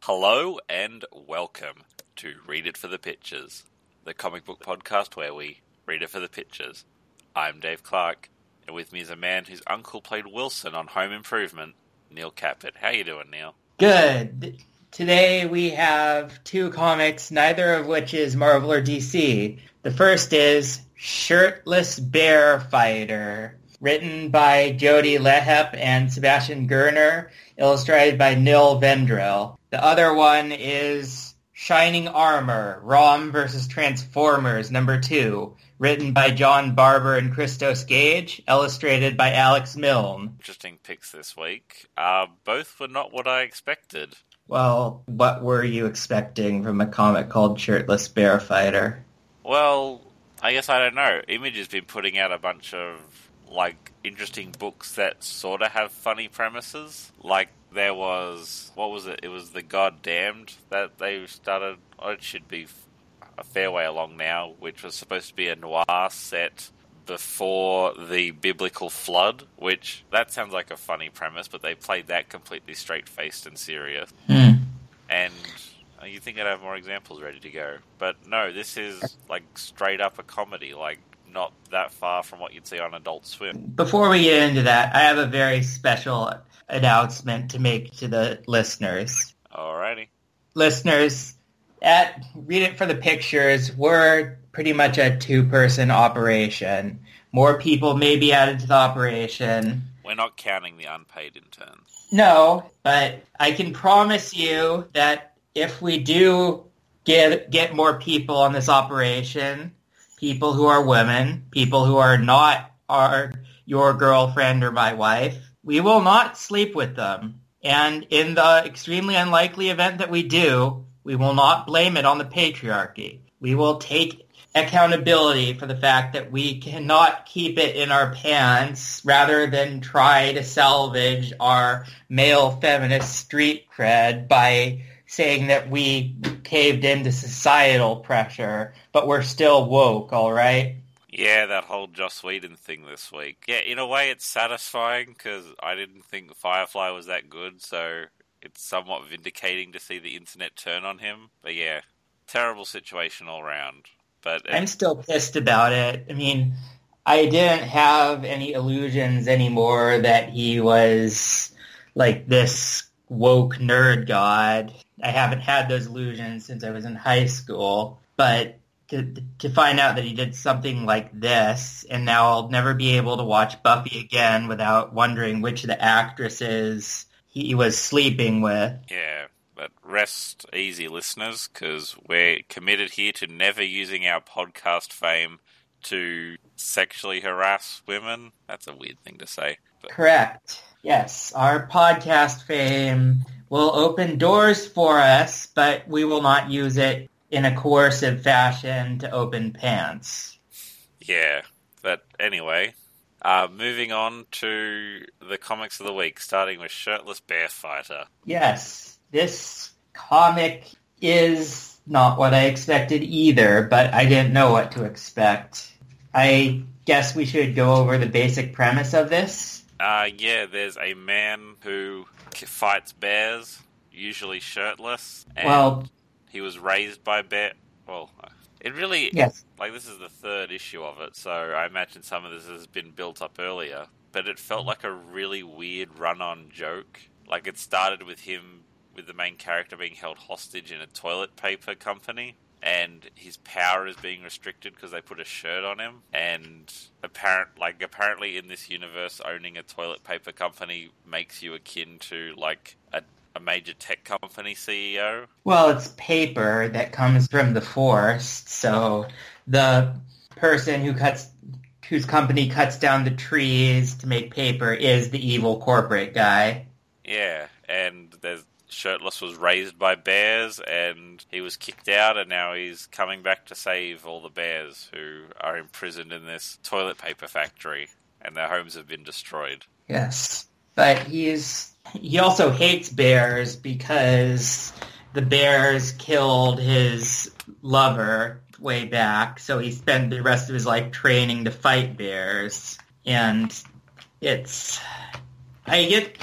Hello and welcome to Read It for the Pictures, the comic book podcast where we read it for the pictures. I'm Dave Clarke, and with me is a man whose uncle played Wilson on Home Improvement, Neil Kapit. How you doing, Neil? Good. Today we have two comics, neither of which is Marvel or DC. The first is Shirtless Bear Fighter, written by Jody Leheup and Sebastian Girner, illustrated by Nil Vendrell. The other one is Shining Armor, ROM versus Transformers, number two, written by John Barber and Christos Gage, illustrated by Alex Milne. Interesting picks this week. Uh, both were not what I expected. Well, what were you expecting from a comic called Shirtless Bear Fighter? Well, I guess I don't know. Image has been putting out a bunch of like interesting books that sort of have funny premises. Like there was what was it? It was the Goddamned that they started. Oh, it should be a fair way along now, which was supposed to be a noir set before the biblical flood. Which that sounds like a funny premise, but they played that completely straight faced and serious. Hmm. And uh, you think I'd have more examples ready to go, but no, this is like straight up a comedy. Like not that far from what you'd see on Adult Swim. Before we get into that, I have a very special announcement to make to the listeners. Alrighty. Listeners, at Read It for the Pictures, we're pretty much a two-person operation. More people may be added to the operation. We're not counting the unpaid interns. No, but I can promise you that if we do get get more people on this operation, people who are women, people who are not are your girlfriend or my wife, we will not sleep with them. And in the extremely unlikely event that we do, we will not blame it on the patriarchy. We will take accountability for the fact that we cannot keep it in our pants rather than try to salvage our male feminist street cred by saying that we caved into societal pressure, but we're still woke, all right? Yeah, that whole Joss Whedon thing this week. Yeah, in a way, it's satisfying because I didn't think Firefly was that good, so it's somewhat vindicating to see the internet turn on him. But yeah, terrible situation all round. But I'm still pissed about it. I mean, I didn't have any illusions anymore that he was like this woke nerd god. I haven't had those illusions since I was in high school, but to, to find out that he did something like this, and now I'll never be able to watch Buffy again without wondering which of the actresses he was sleeping with. Yeah, but rest easy, listeners, because we're committed here to never using our podcast fame to sexually harass women. That's a weird thing to say. But Correct. Yes, our podcast fame will open doors for us, but we will not use it in a coercive fashion to open pants. yeah, but anyway, uh, moving on to the comics of the week, starting with Shirtless Bear Fighter. Yes, this comic is not what I expected either, but I didn't know what to expect. I guess we should go over the basic premise of this. Uh, yeah, there's a man who fights bears, usually shirtless, and Well, he was raised by bear. Well, it really yes. like this is the third issue of it, so I imagine some of this has been built up earlier. But it felt like a really weird run-on joke. Like it started with him, with the main character being held hostage in a toilet paper company, and his power is being restricted because they put a shirt on him. And apparent, like apparently in this universe, owning a toilet paper company makes you akin to like a, a major tech company CEO. Well, it's paper that comes from the forest, so the person who cuts whose company cuts down the trees to make paper is the evil corporate guy. Yeah, and there's Shirtless was raised by bears, and he was kicked out, and now he's coming back to save all the bears who are imprisoned in this toilet paper factory, and their homes have been destroyed. Yes. But he's he also hates bears because the bears killed his lover way back, so he spent the rest of his life training to fight bears. And it's I get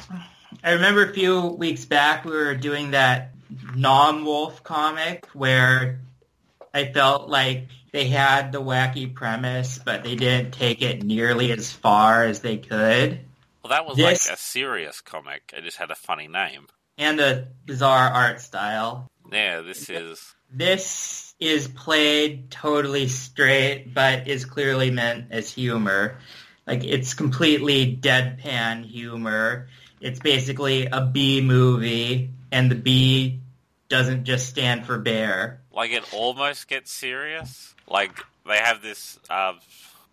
I remember a few weeks back we were doing that non-wolf comic where I felt like they had the wacky premise, but they didn't take it nearly as far as they could. Well, that was This- like a serious comic. It just had a funny name. And a bizarre art style. Yeah, this is. This is played totally straight, but is clearly meant as humor. Like, it's completely deadpan humor. It's basically a B movie, and the B doesn't just stand for bear. like it almost gets serious. Like they have this, uh,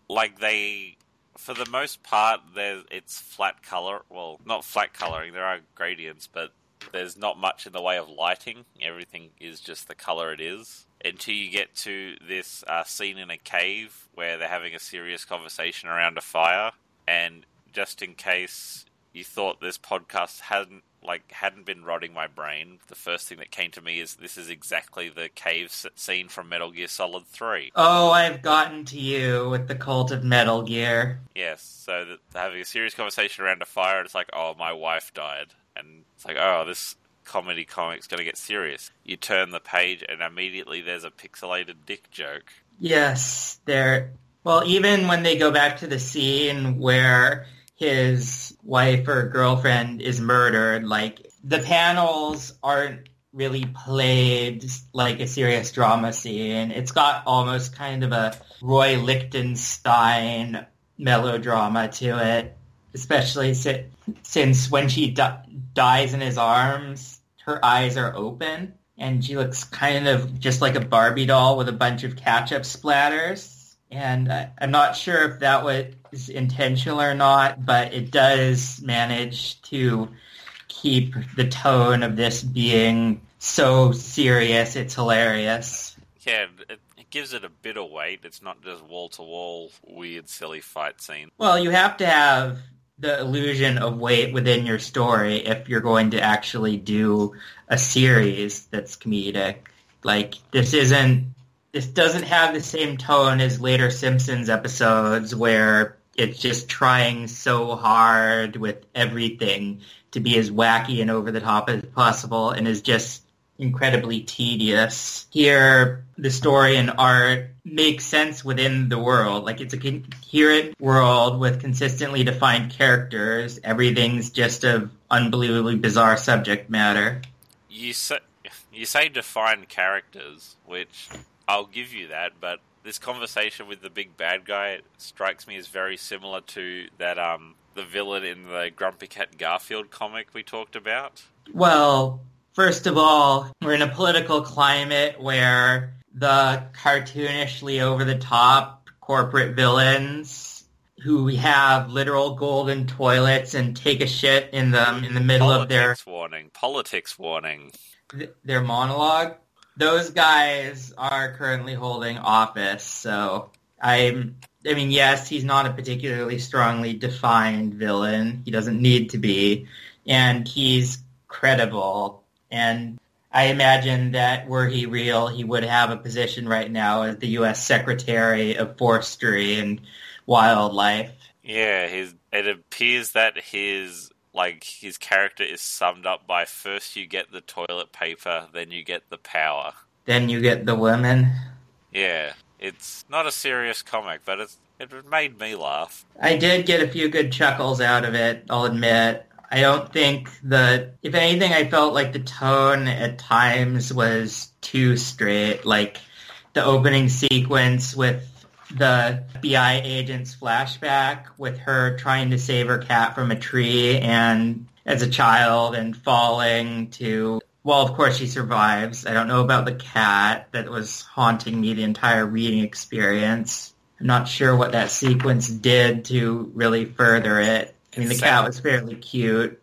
like they, for the most part, there's it's flat color. Well, not flat coloring. There are gradients, but there's not much in the way of lighting. Everything is just the color it is. Until you get to this uh, scene in a cave where they're having a serious conversation around a fire, and just in case you thought this podcast hadn't like hadn't been rotting my brain, the first thing that came to me is this is exactly the cave scene from Metal Gear Solid Three. Oh, I've gotten to you with the cult of Metal Gear. Yes, so having a serious conversation around a fire, and it's like, oh, my wife died, and it's like, oh, this comedy comic's going to get serious. You turn the page, and immediately there's a pixelated dick joke. Yes, there. Well, even when they go back to the scene where his wife or girlfriend is murdered, like the panels aren't really played like a serious drama scene. It's got almost kind of a Roy Lichtenstein melodrama to it, especially si- since when she di- dies in his arms, her eyes are open and she looks kind of just like a Barbie doll with a bunch of ketchup splatters. And I, I'm not sure if that was intentional or not, but it does manage to keep the tone of this being so serious. It's hilarious. Yeah, it, it gives it a bit of weight. It's not just wall to wall weird, silly fight scene. Well, you have to have the illusion of weight within your story if you're going to actually do a series that's comedic. Like this isn't this doesn't have the same tone as later Simpsons episodes where it's just trying so hard with everything to be as wacky and over the top as possible and is just incredibly tedious. Here, the story and art makes sense within the world. Like it's a coherent world with consistently defined characters. Everything's just of unbelievably bizarre subject matter. You say you say define characters, which I'll give you that, but this conversation with the big bad guy strikes me as very similar to that um the villain in the Grumpy Cat Garfield comic we talked about. Well, first of all, we're in a political climate where the cartoonishly over the top corporate villains who have literal golden toilets and take a shit in them in the middle of their Politics warning. Politics warning. th- their monologue. Those guys are currently holding office, so I'm. I mean, yes, he's not a particularly strongly defined villain. He doesn't need to be, and he's credible. And I imagine that were he real, he would have a position right now as the U.S. Secretary of Forestry and Wildlife. Yeah, his it appears that his like his character is summed up by first you get the toilet paper, then you get the power. Then you get the women. Yeah, it's not a serious comic, but it's it made me laugh. I did get a few good chuckles out of it, I'll admit. I don't think that, if anything, I felt like the tone at times was too straight. Like the opening sequence with the FBI agent's flashback with her trying to save her cat from a tree and as a child and falling to well, of course she survives. I don't know about the cat that was haunting me the entire reading experience. I'm not sure what that sequence did to really further it. I mean, the cow is fairly cute,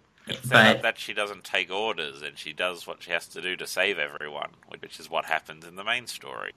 but that she doesn't take orders and she does what she has to do to save everyone, which is what happens in the main story.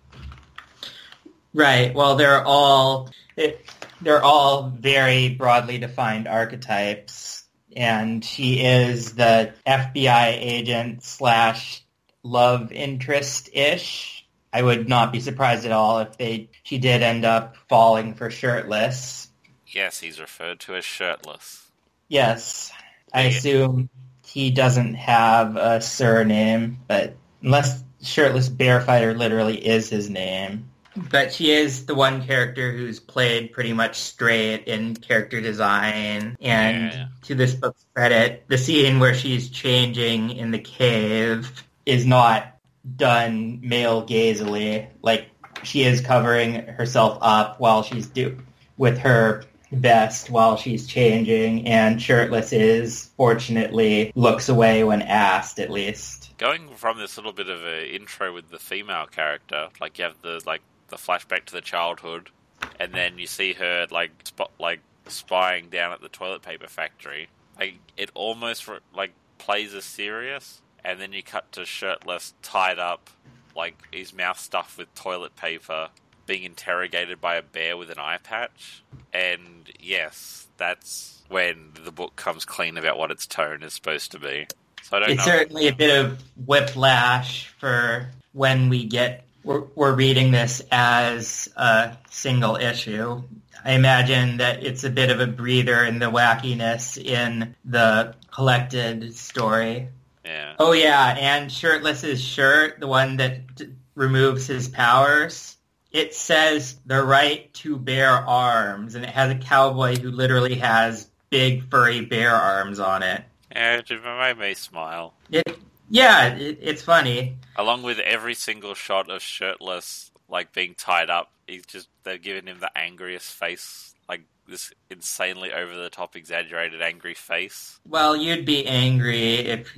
right. Well, they're all it, they're all very broadly defined archetypes, and she is the FBI agent slash love interest ish. I would not be surprised at all if they she did end up falling for shirtless. Yes, he's referred to as shirtless. Yes, I assume he doesn't have a surname, but unless Shirtless Bear Fighter literally is his name. But she is the one character who's played pretty much straight in character design. And Yeah. to this book's credit, the scene where she's changing in the cave is not done male gazily. Like she is covering herself up while she's do with her vest while she's changing, and shirtless is fortunately looks away when asked, at least. Going from this little bit of a intro with the female character, like you have the like the flashback to the childhood, and then you see her like spot like spying down at the toilet paper factory. Like it almost like plays as serious, and then you cut to shirtless, tied up, like his mouth stuffed with toilet paper, being interrogated by a bear with an eye patch. And yes, that's when the book comes clean about what its tone is supposed to be. So I don't It's know. certainly a bit of whiplash for when we get we're, we're reading this as a single issue. I imagine that it's a bit of a breather in the wackiness in the collected story. Yeah. Oh yeah, and shirtless's shirt, the one that d- removes his powers, it says the right to bear arms, and it has a cowboy who literally has big furry bear arms on it. Yeah, it made me smile. It, yeah, it, it's funny. Along with every single shot of shirtless, like being tied up, he's just they've given him the angriest face, like this insanely over the top, exaggerated angry face. Well, you'd be angry if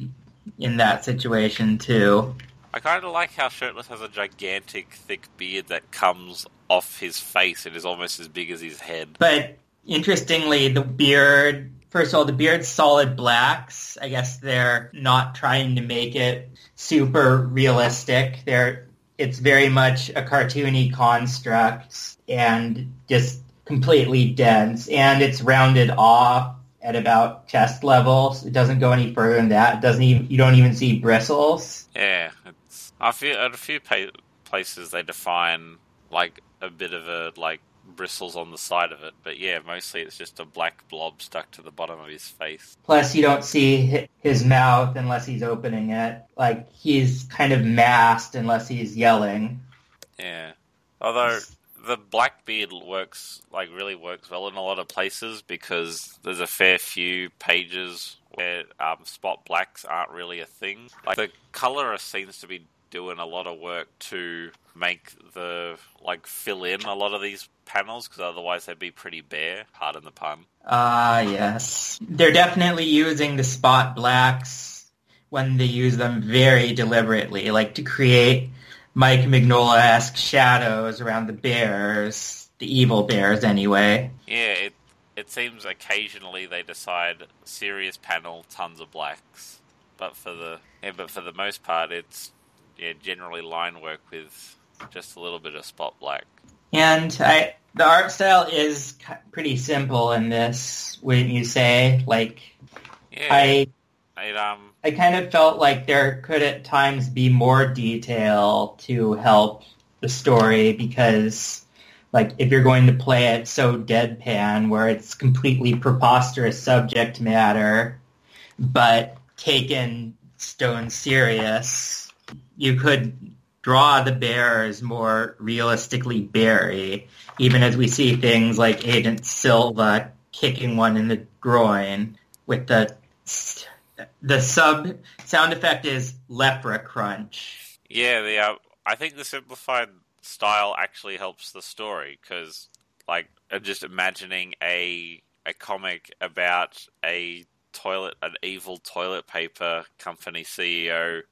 in that situation too. I kind of like how shirtless has a gigantic, thick beard that comes off his face. It is almost as big as his head. But interestingly, the beard. First of all, the beard's solid blacks. I guess they're not trying to make it super realistic. They're it's very much a cartoony construct and just completely dense. And it's rounded off at about chest level. So it doesn't go any further than that. It doesn't even you don't even see bristles. Yeah. I feel at a few pa- places they define like a bit of a like bristles on the side of it, but yeah, mostly it's just a black blob stuck to the bottom of his face. Plus, you don't see his mouth unless he's opening it. Like he's kind of masked unless he's yelling. Yeah. Although the black beard works like really works well in a lot of places because there's a fair few pages where um, spot blacks aren't really a thing. Like the colorist seems to be doing a lot of work to make the like fill in a lot of these panels because otherwise they'd be pretty bare. Pardon the pun. Ah, yes. They're definitely using the spot blacks when they use them very deliberately, like to create Mike Mignola-esque shadows around the bears, the evil bears anyway. Yeah, it it seems occasionally they decide serious panel, tons of blacks, but for the yeah, but for the most part, it's yeah generally line work with just a little bit of spot black. And I, the art style is pretty simple in this, wouldn't you say? Like, Yeah, I it, um I kind of felt like there could at times be more detail to help the story because like if you're going to play it so deadpan where it's completely preposterous subject matter but taken stone serious you could draw the bears more realistically berry even as we see things like agent silva kicking one in the groin with the the sub sound effect is lepra crunch. yeah the uh, I think the simplified style actually helps the story because like I'm just imagining a a comic about a toilet an evil toilet paper company CEO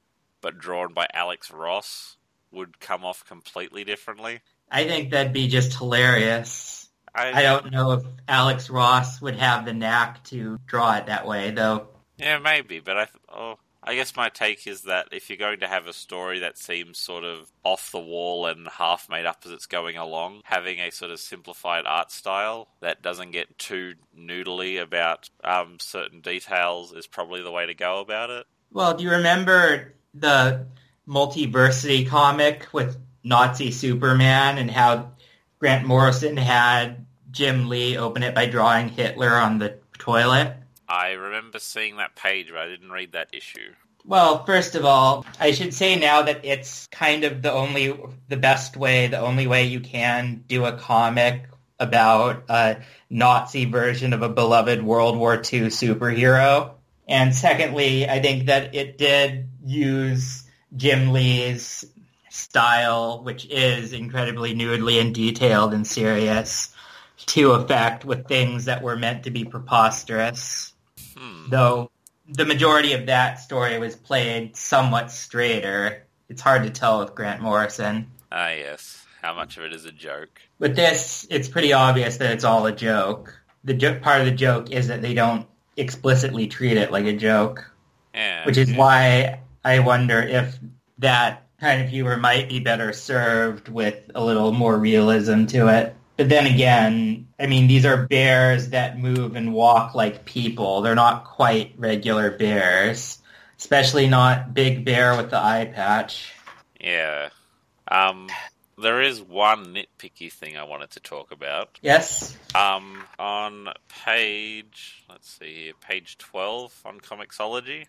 but drawn by Alex Ross would come off completely differently. I think that'd be just hilarious. I, I don't know if Alex Ross would have the knack to draw it that way, though. Yeah, maybe, but I, oh, I guess my take is that if you're going to have a story that seems sort of off the wall and half made up as it's going along, having a sort of simplified art style that doesn't get too noodly about um, certain details is probably the way to go about it. Well, do you remember the multiversity comic with Nazi Superman and how Grant Morrison had Jim Lee open it by drawing Hitler on the toilet? I remember seeing that page, but I didn't read that issue. Well, first of all, I should say now that it's kind of the only, the best way, the only way you can do a comic about a Nazi version of a beloved World War II superhero. And secondly, I think that it did use Jim Lee's style, which is incredibly noodly and detailed and serious, to effect with things that were meant to be preposterous. Hmm. Though the majority of that story was played somewhat straighter. It's hard to tell with Grant Morrison. Ah, yes. How much of it is a joke? With this, it's pretty obvious that it's all a joke. The jo- part of the joke is that they don't explicitly treat it like a joke, Yeah. which is yeah. why I wonder if that kind of humor might be better served with a little more realism to it. But then again, I mean, these are bears that move and walk like people. They're not quite regular bears, especially not Big Bear with the eye patch. Yeah. Um, there is one nitpicky thing I wanted to talk about. Yes? Um, on page, let's see here, page 12 on Comixology,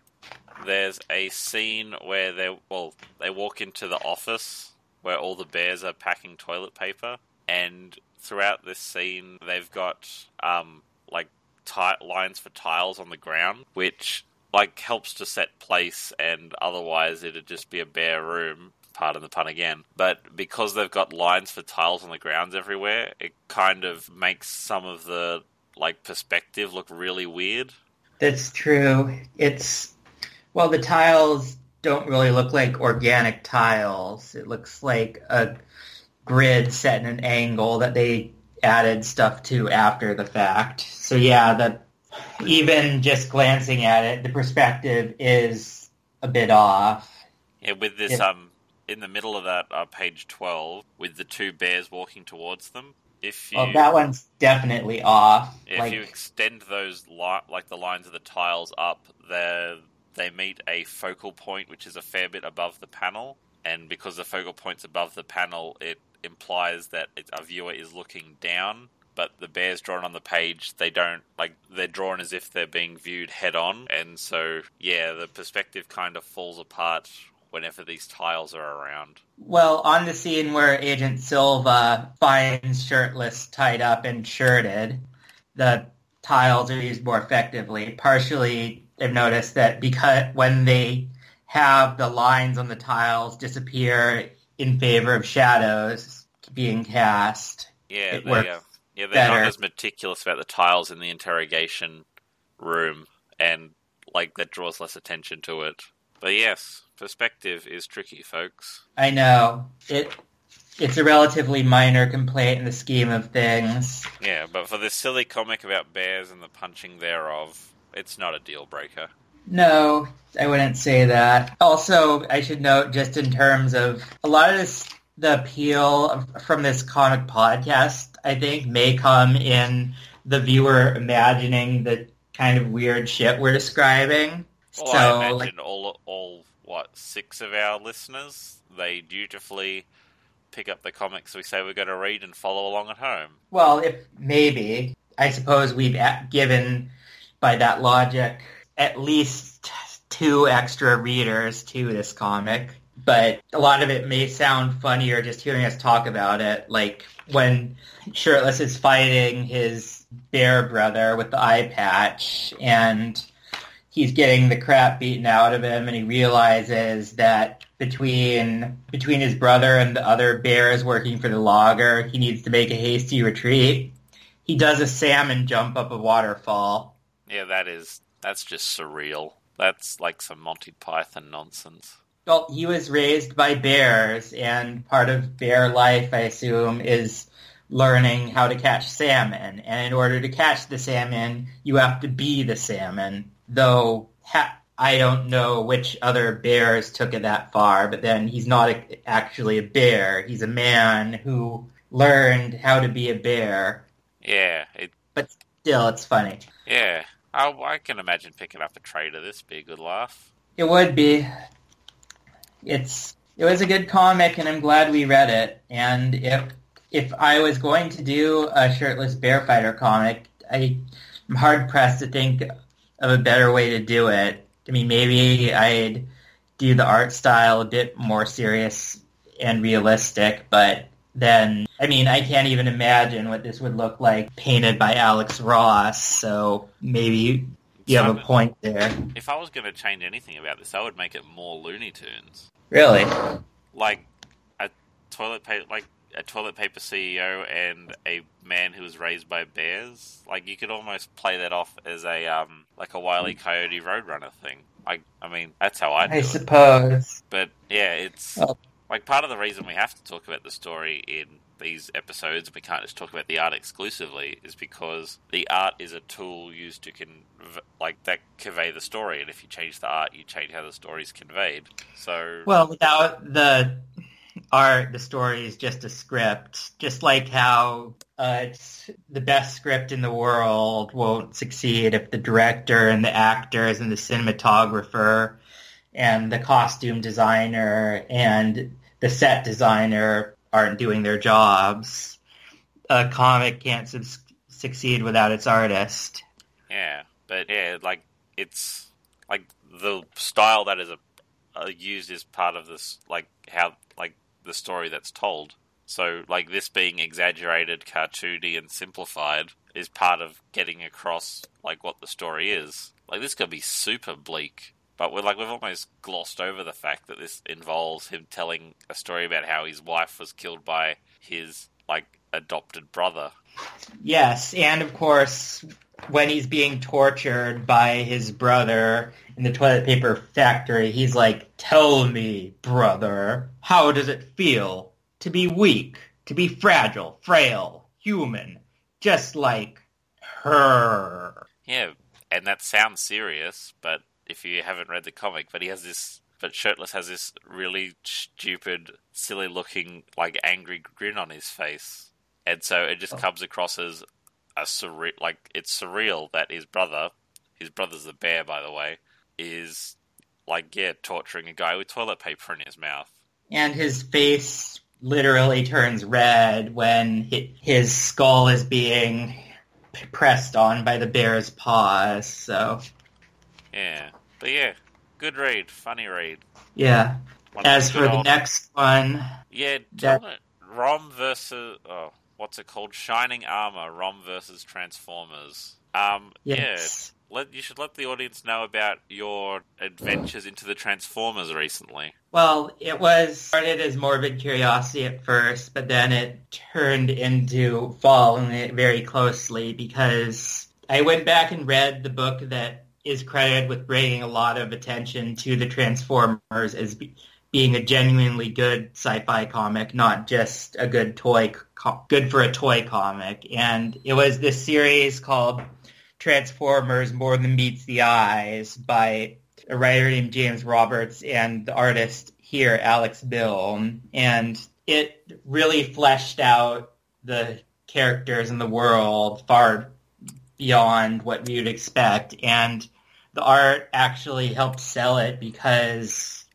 there's a scene where they, well, they walk into the office where all the bears are packing toilet paper, and throughout this scene, they've got, um, like, ti- lines for tiles on the ground, which, like, helps to set place, and otherwise it'd just be a bare room pardon the pun again. But because they've got lines for tiles on the grounds everywhere, it kind of makes some of the like perspective look really weird. That's true. It's well, the tiles don't really look like organic tiles. It looks like a grid set in an angle that they added stuff to after the fact. So yeah, that even just glancing at it, the perspective is a bit off. Yeah, with this Yeah. um in the middle of that uh, page twelve with the two bears walking towards them. If you Well, that one's definitely off. if like, you extend those li- like the lines of the tiles up, they they meet a focal point which is a fair bit above the panel, and because the focal point's above the panel, it implies that it, a viewer is looking down. But the bears drawn on the page, they don't like they're drawn as if they're being viewed head on, and so yeah, the perspective kind of falls apart whenever these tiles are around. Well, on the scene where Agent Silva finds shirtless, tied up, and shirted, the tiles are used more effectively. Partially, I've noticed that because when they have the lines on the tiles disappear in favor of shadows being cast, Yeah, It they works uh, yeah they're better. not as meticulous about the tiles in the interrogation room, and like that draws less attention to it. But yes, perspective is tricky, folks. I know it. It's a relatively minor complaint in the scheme of things. Yeah, but for this silly comic about bears and the punching thereof, it's not a deal breaker. No, I wouldn't say that. Also, I should note just in terms of a lot of this, the appeal from this comic podcast, I think, may come in the viewer imagining the kind of weird shit we're describing. Well, so, I imagine like, all all what six of our listeners they dutifully pick up the comics we say we're going to read and follow along at home. well, if maybe, I suppose we've given, by that logic, at least two extra readers to this comic. But a lot of it may sound funnier just hearing us talk about it. Like when Shirtless is fighting his bear brother with the eye patch and he's getting the crap beaten out of him and he realizes that between between his brother and the other bears working for the logger, he needs to make a hasty retreat. He does a salmon jump up a waterfall. Yeah, that is that's just surreal. That's like some Monty Python nonsense. Well, he was raised by bears, and part of bear life, I assume, is learning how to catch salmon. And in order to catch the salmon, you have to be the salmon. Though ha- I don't know which other bears took it that far, but then he's not a- actually a bear. He's a man who learned how to be a bear. Yeah, it But Still, it's funny. yeah. I, I can imagine picking up a trade of this be a good laugh. It would be. It's it was a good comic, and I'm glad we read it. And if if I was going to do a shirtless bear fighter comic, I, I'm hard pressed to think of a better way to do it. I mean, maybe I'd do the art style a bit more serious and realistic, but then, I mean, I can't even imagine what this would look like painted by Alex Ross, so maybe you have a point there. If I was going to change anything about this, I would make it more Looney Tunes. Really? Like a toilet paper, like a toilet paper CEO and a man who was raised by bears. Like you could almost play that off as a um like a Wiley Coyote Roadrunner thing. I I mean that's how I do I it. suppose. But yeah, it's Oh. like part of the reason we have to talk about the story in these episodes. We can't just talk about the art exclusively, is because the art is a tool used to con like that convey the story. And if you change the art, you change how the story is conveyed. So Well, without the art, the story is just a script. Just like how uh, it's the best script in the world won't succeed if the director and the actors and the cinematographer and the costume designer and the set designer aren't doing their jobs. A comic can't succeed without its artist. Yeah, but yeah, like it's like the style that is a, uh, used is part of this, like how like the story that's told. So like this being exaggerated, cartoony, and simplified is part of getting across like what the story is. Like this could be super bleak, but we're like we've almost glossed over the fact that this involves him telling a story about how his wife was killed by his like adopted brother. Yes, and of course, when he's being tortured by his brother in the toilet paper factory, he's like, Tell me, brother, how does it feel to be weak, to be fragile, frail, human, just like her? Yeah, and that sounds serious, but if you haven't read the comic, but he has this, but Shirtless has this really stupid, silly looking, like angry grin on his face. And so it just Oh. comes across as a surreal, like it's surreal that his brother, his brother's the bear, by the way, is like, yeah, torturing a guy with toilet paper in his mouth. And his face literally turns red when his skull is being pressed on by the bear's paws, so, Yeah. But yeah, good read, funny read. yeah. One As for the old- next one, Yeah, That- Rom versus oh, what's it called? Shining Armor. Rom versus Transformers. Um, yes. Let you should let the audience know about your adventures into the Transformers recently. Well, it was started as morbid curiosity at first, but then it turned into following it very closely because I went back and read the book that is credited with bringing a lot of attention to the Transformers as be- being a genuinely good sci-fi comic, not just a good toy, co- good for a toy comic. And it was this series called Transformers More Than Meets the Eyes by a writer named James Roberts and the artist here, Alex Milne. And it really fleshed out the characters in the world far beyond what would expect. And the art actually helped sell it because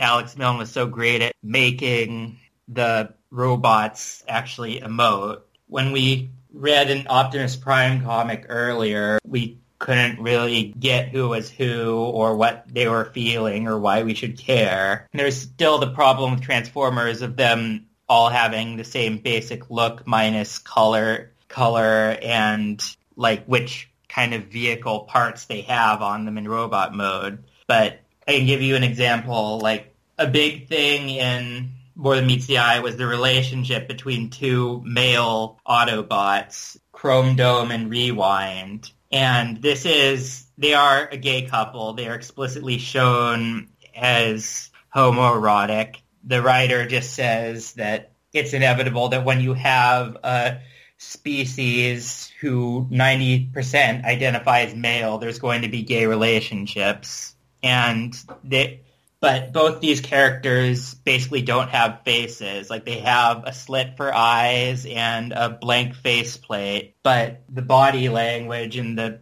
Alex Milne was so great at making the robots actually emote. When we read an Optimus Prime comic earlier, we couldn't really get who was who or what they were feeling or why we should care. There's still the problem with Transformers of them all having the same basic look minus color color and like which kind of vehicle parts they have on them in robot mode. But I can give you an example, like a big thing in More Than Meets the Eye was the relationship between two male Autobots, Chrome Dome and Rewind. And this is, they are a gay couple. They are explicitly shown as homoerotic. The writer just says that it's inevitable that when you have a species who 90% identify as male, there's going to be gay relationships. And they, but both these characters basically don't have faces. Like they have a slit for eyes and a blank faceplate, but the body language and the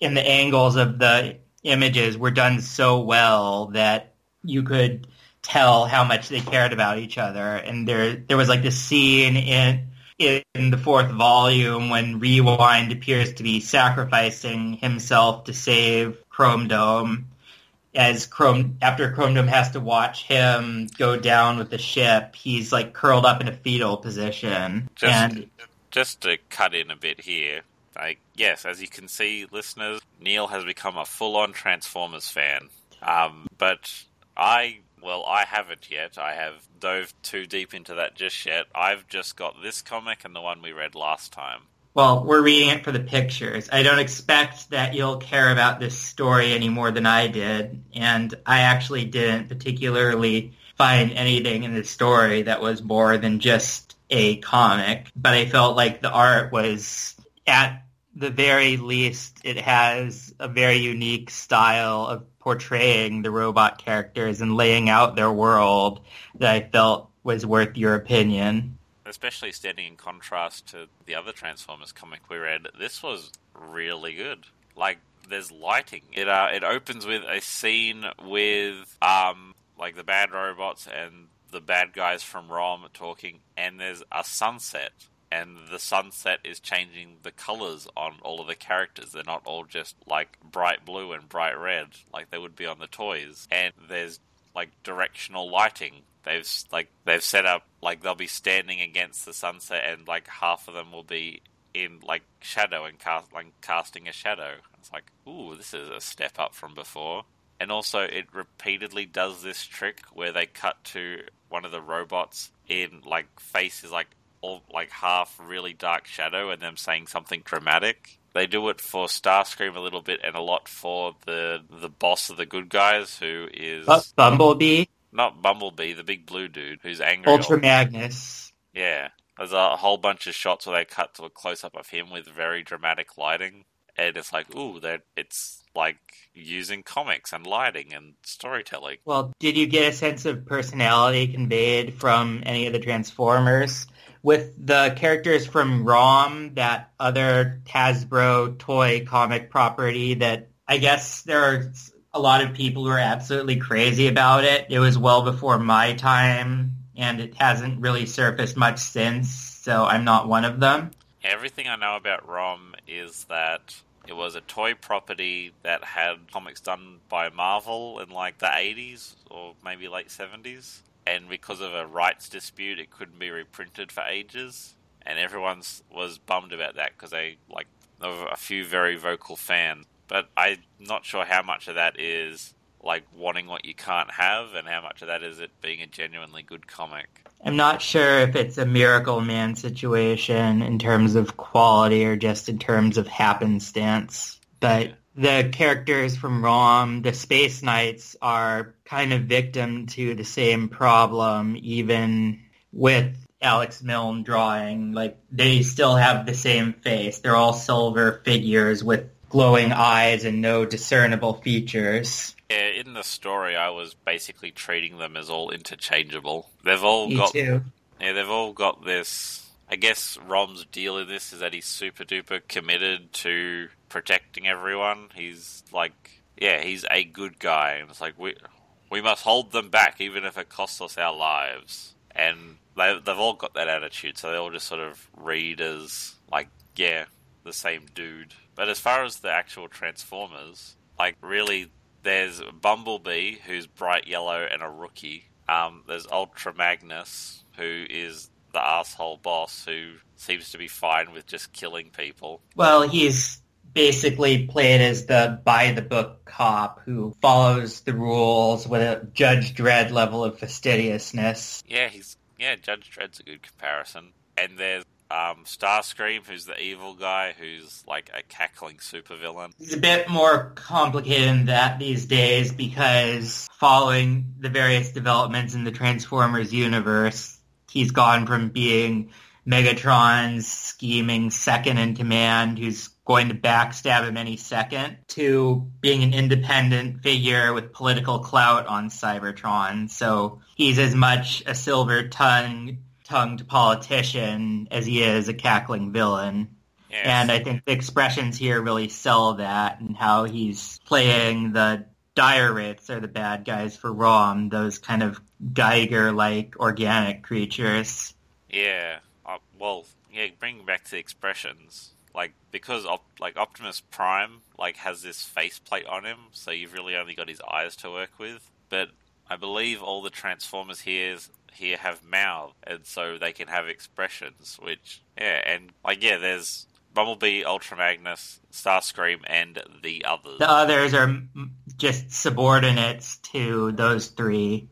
in the angles of the images were done so well that you could tell how much they cared about each other. And there there was like this scene in in the fourth volume when Rewind appears to be sacrificing himself to save Chrome Dome. As Chrome, after Chrome Dome has to watch him go down with the ship, he's like curled up in a fetal position. Just, and just to cut in a bit here, like yes, as you can see, listeners, Neil has become a full-on Transformers fan. Um, but I, well, I haven't yet. I have dove too deep into that just yet. I've just got this comic and the one we read last time. Well, we're reading it for the pictures. I don't expect that you'll care about this story any more than I did, and I actually didn't particularly find anything in the story that was more than just a comic, but I felt like the art was at the very least it has a very unique style of portraying the robot characters and laying out their world that I felt was worth your opinion. Especially standing in contrast to the other Transformers comic we read, this was really good. Like, there's lighting. It uh, it opens with a scene with um like the bad robots and the bad guys from ROM talking, and there's a sunset. And the sunset is changing the colors on all of the characters. They're not all just like bright blue and bright red like they would be on the toys. And there's like directional lighting. They've like they've set up like they'll be standing against the sunset, and like half of them will be in like shadow and cast like casting a shadow. It's like, ooh, this is a step up from before. And also, it repeatedly does this trick where they cut to one of the robots in like faces like all like half really dark shadow, and them saying something dramatic. They do it for Starscream a little bit, and a lot for the the boss of the good guys, who is Bu- Bumblebee, not Bumblebee, the big blue dude who's angry. Ultra Magnus. yeah, there's a whole bunch of shots where they cut to a close up of him with very dramatic lighting, and it's like, ooh, that it's like using comics and lighting and storytelling. Well, did you get a sense of personality conveyed from any of the Transformers? With the characters from ROM, that other Hasbro toy comic property that I guess there are a lot of people who are absolutely crazy about it. It was well before my time and it hasn't really surfaced much since, so I'm not one of them. Everything I know about ROM is that it was a toy property that had comics done by Marvel in like the 80s or maybe late 70s. And because of a rights dispute, it couldn't be reprinted for ages. And everyone was bummed about that because they, like, there were a few very vocal fans. But I'm not sure how much of that is, like, wanting what you can't have and how much of that is it being a genuinely good comic. I'm not sure if it's a Miracle Man situation in terms of quality or just in terms of happenstance, but the characters from ROM, the Space Knights, are kind of victim to the same problem, even with Alex Milne drawing. Like, they still have the same face. They're all silver figures with glowing eyes and no discernible features. Yeah, in the story, I was basically treating them as all interchangeable. They've all Me got too. yeah, they've all got this. I guess Rom's deal in this is that he's super duper committed to protecting everyone. He's like, yeah, he's a good guy, and it's like we we must hold them back even if it costs us our lives. And they they've all got that attitude, so they all just sort of read as like, yeah, the same dude. But as far as the actual Transformers, like really, there's Bumblebee, who's bright yellow and a rookie. Um, there's Ultra Magnus, who is the asshole boss who seems to be fine with just killing people. Well, he's basically played as the by the book cop who follows the rules with a Judge Dredd level of fastidiousness. Yeah, he's yeah. Judge Dredd's a good comparison. And there's um, Starscream, who's the evil guy, who's like a cackling supervillain. He's a bit more complicated than that these days because following the various developments in the Transformers universe, he's gone from being Megatron's scheming second in command who's going to backstab him any second to being an independent figure with political clout on Cybertron. So he's as much a silver tongue tongued politician as he is a cackling villain. Yes. And I think the expressions here really sell that and how he's playing the dire wraiths are the bad guys for Rom, those kind of Geiger-like organic creatures. Yeah. Uh, well, yeah, bring back the expressions. Like because op- like Optimus Prime like has this faceplate on him, so you've really only got his eyes to work with. But I believe all the Transformers here here have mouths, and so they can have expressions. Which yeah, and like yeah, there's Bumblebee, Ultra Magnus, Starscream, and the others. The others are just subordinates to those three,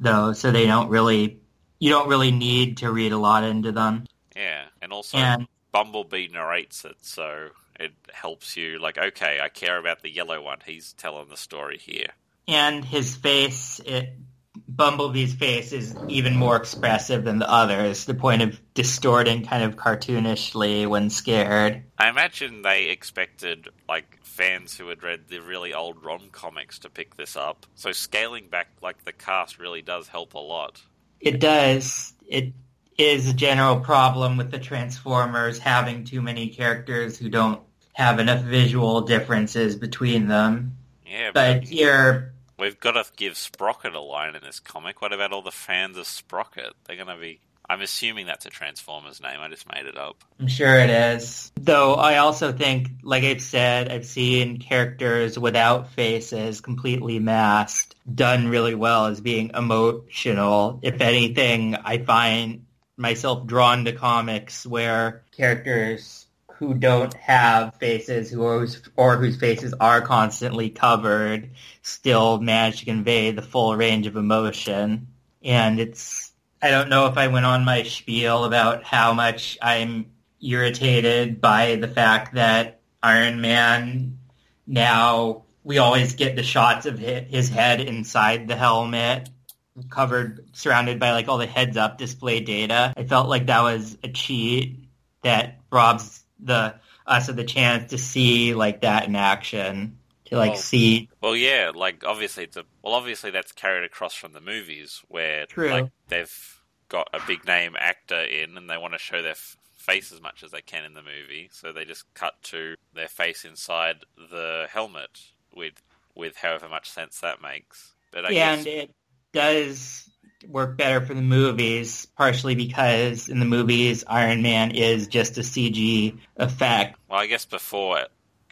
though, so they don't really. You don't really need to read a lot into them. Yeah, and also And Bumblebee narrates it, so it helps you. Like, okay, I care about the yellow one. He's telling the story here. and his face, it, Bumblebee's face is even more expressive than the others, the point of distorting kind of cartoonishly when scared. I imagine they expected like fans who had read the really old rom comics to pick this up. So scaling back like the cast really does help a lot. It does. It is a general problem with the Transformers having too many characters who don't have enough visual differences between them. Yeah, But here, we've got to give Sprocket a line in this comic. What about all the fans of Sprocket? They're going to be. I'm assuming that's a Transformers name. I just made it up. I'm sure it is. Though I also think, like I've said, I've seen characters without faces, completely masked, done really well as being emotional. If anything, I find myself drawn to comics where characters who don't have faces, who are, or whose faces are constantly covered, still manage to convey the full range of emotion. And it's I don't know if I went on my spiel about how much I'm irritated by the fact that Iron Man now we always get the shots of his head inside the helmet covered surrounded by like all the heads up display data. I felt like that was a cheat that robs the us of the chance to see like that in action. To like Oh. see Well, yeah, like obviously it's a well, obviously that's carried across from the movies where True. like they've got a big name actor in and they want to show their f- face as much as they can in the movie, so they just cut to their face inside the helmet with with however much sense that makes. But I yeah, guess and it does work better for the movies, partially because in the movies Iron Man is just a CG effect. well, I guess before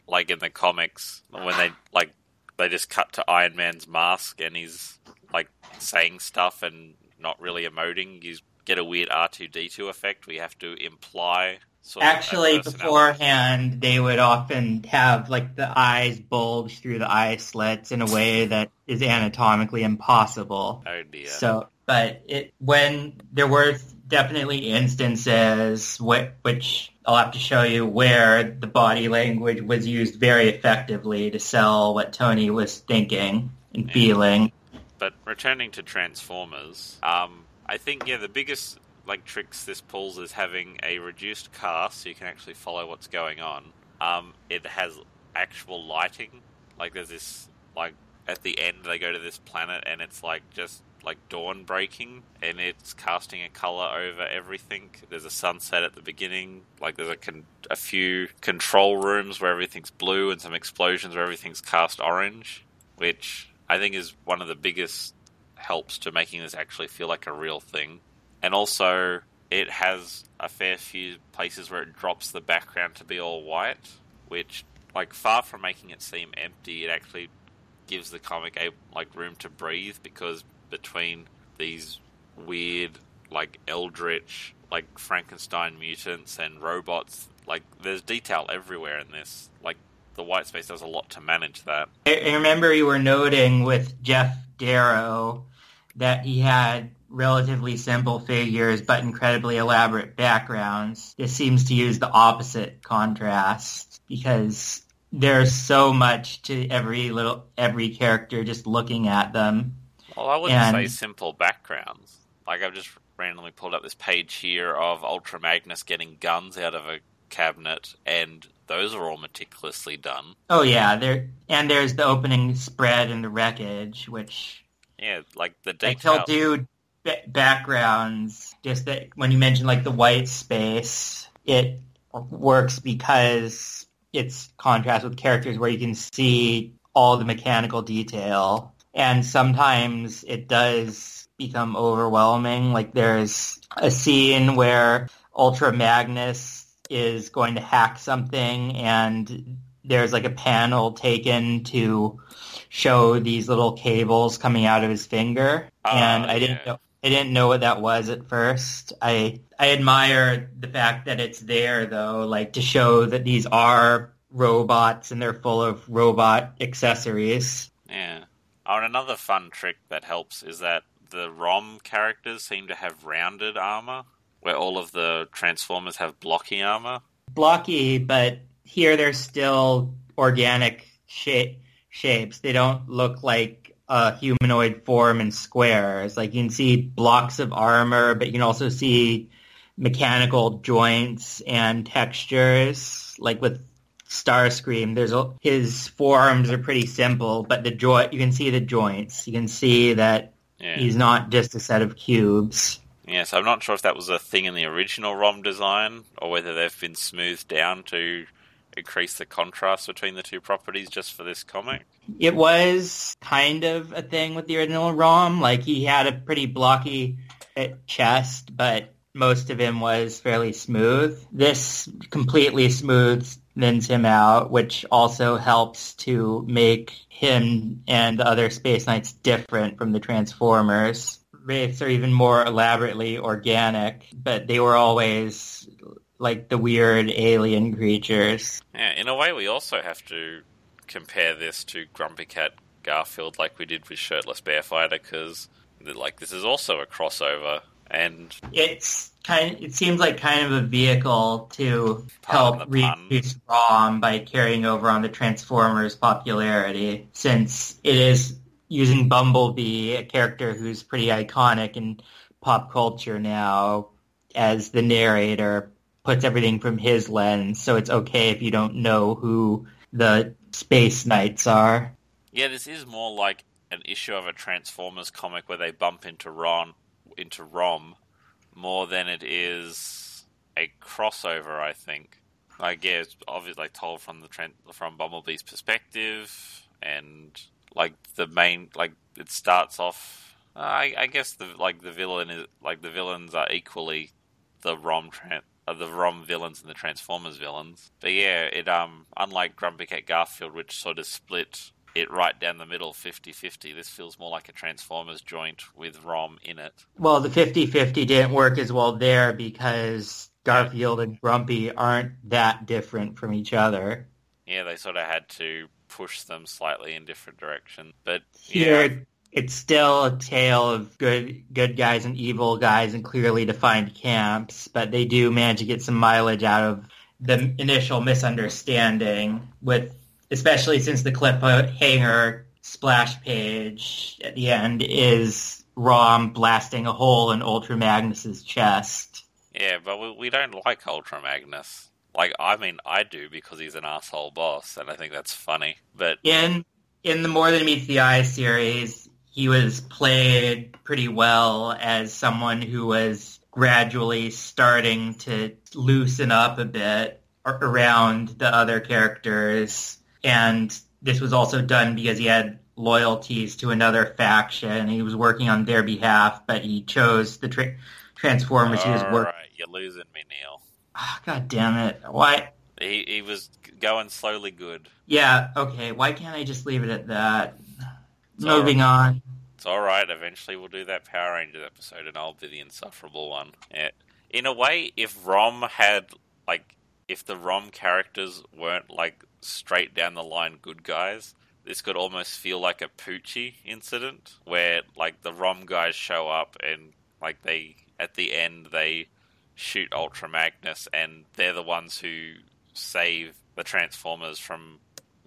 like in the comics when they like they just cut to Iron Man's mask and he's like saying stuff and not really emoting. You get a weird R two D two effect. We have to imply. Actually, beforehand, they would often have like the eyes bulge through the eye slits in a way that is anatomically impossible. Oh dear. So, but it when there were definitely instances wh- which I'll have to show you where the body language was used very effectively to sell what Tony was thinking and Yeah. feeling. But returning to Transformers, um, I think yeah the biggest like tricks this pulls is having a reduced cast so you can actually follow what's going on. Um, it has actual lighting. Like there's this like at the end they go to this planet and it's like just like dawn breaking and it's casting a color over everything. There's a sunset at the beginning. Like there's a con- a few control rooms where everything's blue and some explosions where everything's cast orange, which I think is one of the biggest helps to making this actually feel like a real thing. And also, it has a fair few places where it drops the background to be all white, which, like, far from making it seem empty, it actually gives the comic a like room to breathe because between these weird, like, eldritch, like Frankenstein mutants and robots, like, there's detail everywhere in this. Like, the white space does a lot to manage that. I, remember you were noting with Geof Darrow that he had relatively simple figures but incredibly elaborate backgrounds. This seems to use the opposite contrast because there's so much to every little every character just looking at them. Well, I wouldn't And- say simple backgrounds. Like I've just randomly pulled up this page here of Ultra Magnus getting guns out of a cabinet, and those are all meticulously done. Oh yeah, there and there's the opening spread and the wreckage, which Yeah, like the detail. he'll do ba- backgrounds. Just that when you mention like the white space, it works because it's contrast with characters where you can see all the mechanical detail, and sometimes it does become overwhelming. Like there's a scene where Ultra Magnus is going to hack something and there's like a panel taken to show these little cables coming out of his finger. Oh, and I didn't yeah. know I didn't know what that was at first. I I admire the fact that it's there though, like to show that these are robots and they're full of robot accessories. Yeah. Oh, and another fun trick that helps is that the ROM characters seem to have rounded armor, where all of the Transformers have blocky armor. Blocky, but here they're still organic shape shapes. They don't look like a humanoid form in squares. Like you can see blocks of armor, but you can also see mechanical joints and textures. Like with Starscream, there's a, his forearms are pretty simple, but the joint you can see the joints. You can see that Yeah. he's not just a set of cubes. Yeah, so I'm not sure if that was a thing in the original ROM design or whether they've been smoothed down to increase the contrast between the two properties just for this comic. It was kind of a thing with the original ROM. Like he had a pretty blocky uh, chest, but most of him was fairly smooth. This completely smooths him out, which also helps to make him and the other Space Knights different from the Transformers. Wraiths are even more elaborately organic, but they were always like the weird alien creatures. Yeah, in a way, we also have to compare this to Grumpy Cat Garfield like we did with Shirtless Bear Fighter because, like, this is also a crossover. And it's kind it seems like kind of a vehicle to help reduce ROM by carrying over on the Transformers popularity since it is using Bumblebee, a character who's pretty iconic in pop culture now, as the narrator puts everything from his lens, so it's okay if you don't know who the Space Knights are. yeah, this is more like an issue of a Transformers comic where they bump into Ron, into Rom, more than it is a crossover. I think. Yeah, it's obviously like told from the tran from Bumblebee's perspective, and like the main, like it starts off. Uh, I, I guess the like the villain is like the villains are equally the Rom tran- uh, the Rom villains and the Transformers villains. But yeah, it um unlike Grumpy Cat Garfield, which sort of split it right down the middle 50-50, this feels more like a Transformers joint with Rom in it. Well, the 50-50 didn't work as well there because Garfield and Grumpy aren't that different from each other. Yeah, they sort of had to push them slightly in different directions. But Here, yeah, it's still a tale of good good guys and evil guys and clearly defined camps, but they do manage to get some mileage out of the initial misunderstanding with especially since the cliffhanger uh, splash page at the end is Rom blasting a hole in Ultra Magnus's chest. yeah, but we, we don't like Ultra Magnus. Like, I mean, I do because he's an asshole boss, and I think that's funny. But in in the More Than Meets the Eye series, he was played pretty well as someone who was gradually starting to loosen up a bit around the other characters, and this was also done because he had loyalties to another faction. He was working on their behalf, but he chose the tra- Transformers he was working. right, you're losing me, Neil. Ah, god damn it! Why? He he was going slowly good. Yeah, okay. Why can't I just leave it at that? It's Moving on. It's all right. Eventually, we'll do that Power Rangers episode, and I'll be the insufferable one. Yeah. In a way, if Rom had like, if the Rom characters weren't like straight down the line good guys, this could almost feel like a Poochie incident, where like the Rom guys show up and like they at the end they shoot Ultra Magnus, and they're the ones who save the Transformers from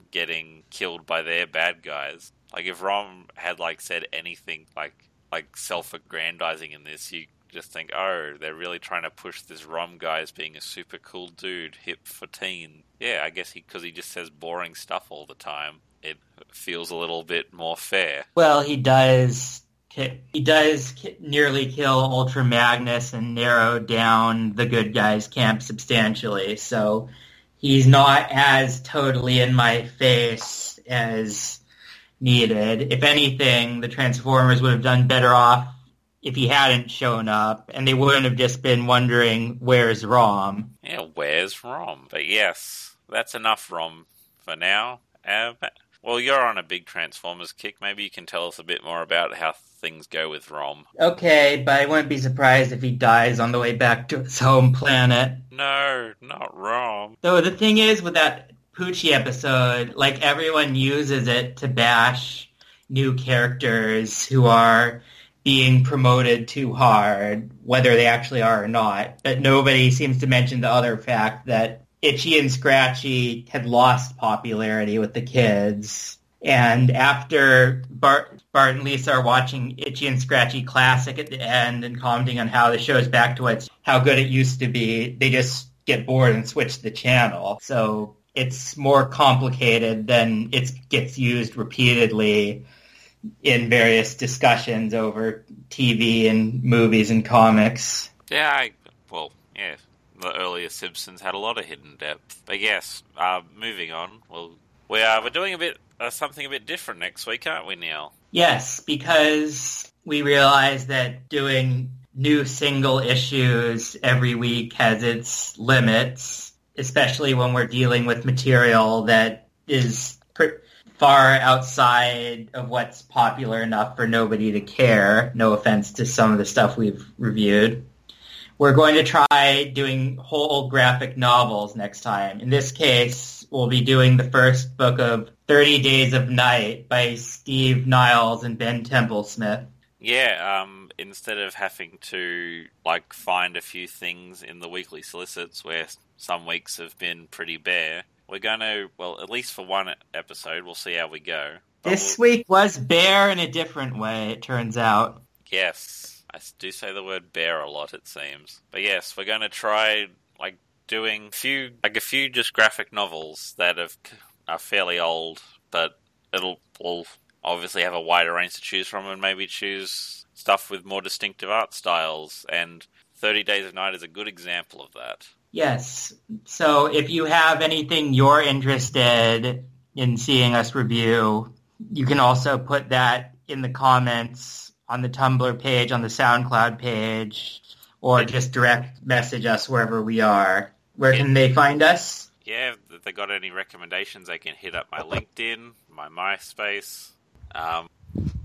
getting killed by their bad guys. Like if Rom had like said anything like like self-aggrandizing in this, you just think, oh, they're really trying to push this Rom guy as being a super cool dude, hip for teen. Yeah, I guess he because he just says boring stuff all the time. It feels a little bit more fair. Well, he does. He does nearly kill Ultra Magnus and narrow down the good guys' camp substantially. So he's not as totally in my face as needed. If anything, the Transformers would have done better off if he hadn't shown up, and they wouldn't have just been wondering where's Rom. Yeah, where's Rom? But yes, that's enough Rom for now. Uh, well, you're on a big Transformers kick. Maybe you can tell us a bit more about how things go with Rom. Okay, but I wouldn't be surprised if he dies on the way back to his home planet. No, not Rom. So the thing is with that Poochie episode, like everyone uses it to bash new characters who are being promoted too hard, whether they actually are or not. But nobody seems to mention the other fact that Itchy and Scratchy had lost popularity with the kids. And after Bart, Bart and Lisa are watching Itchy and Scratchy Classic at the end and commenting on how the show is back to its, how good it used to be, they just get bored and switch the channel. So it's more complicated than it gets used repeatedly in various discussions over TV and movies and comics. Yeah, I, well, yeah, the earlier Simpsons had a lot of hidden depth. But yes, uh, moving on. Well, we are we're doing a bit uh, something a bit different next week, aren't we, Neil? Yes, because we realize that doing new single issues every week has its limits, especially when we're dealing with material that is far outside of what's popular enough for nobody to care. No offense to some of the stuff we've reviewed. We're going to try doing whole graphic novels next time. In this case, we'll be doing the first book of 30 Days of Night by Steve Niles and Ben Templesmith. Yeah, um, instead of having to like find a few things in the weekly solicits where some weeks have been pretty bare, we're going to, well, at least for one episode, we'll see how we go. But this we'll... week was bare in a different way, it turns out. Yes, I do say the word bare a lot, it seems. But yes, we're going to try, like, doing few, like a few just graphic novels that have, are fairly old, but it'll, will obviously have a wider range to choose from and maybe choose stuff with more distinctive art styles. And 30 Days of Night is a good example of that. Yes. So if you have anything you're interested in seeing us review, you can also put that in the comments on the Tumblr page, on the SoundCloud page, or just direct message us wherever we are. Where can they find us? Yeah, if they got any recommendations, they can hit up my LinkedIn, my MySpace. Um,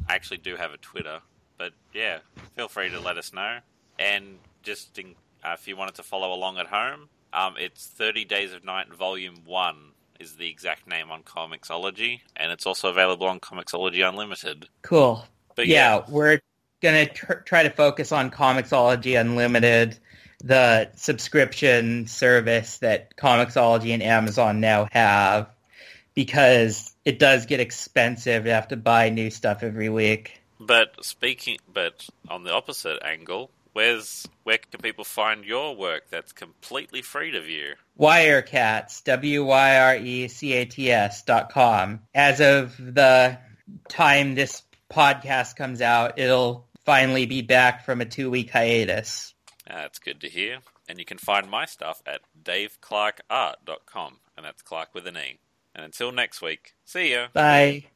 I actually do have a Twitter, but yeah, feel free to let us know. And just in uh, if you wanted to follow along at home, um, it's 30 Days of Night Volume 1 is the exact name on Comixology, and it's also available on Comixology Unlimited. Cool. But yeah, yeah we're going to tr- try to focus on Comixology Unlimited, the subscription service that Comixology and Amazon now have, because it does get expensive to have to buy new stuff every week. But speaking, but on the opposite angle, where's where can people find your work that's completely free to view? Wyrecats, W-Y-R-E-C-A-T-S dot com. As of the time this podcast comes out, it'll finally be back from a two-week hiatus. That's good to hear. And you can find my stuff at daveclarkeart.com, and that's Clark with an E. And until next week, see ya. Bye.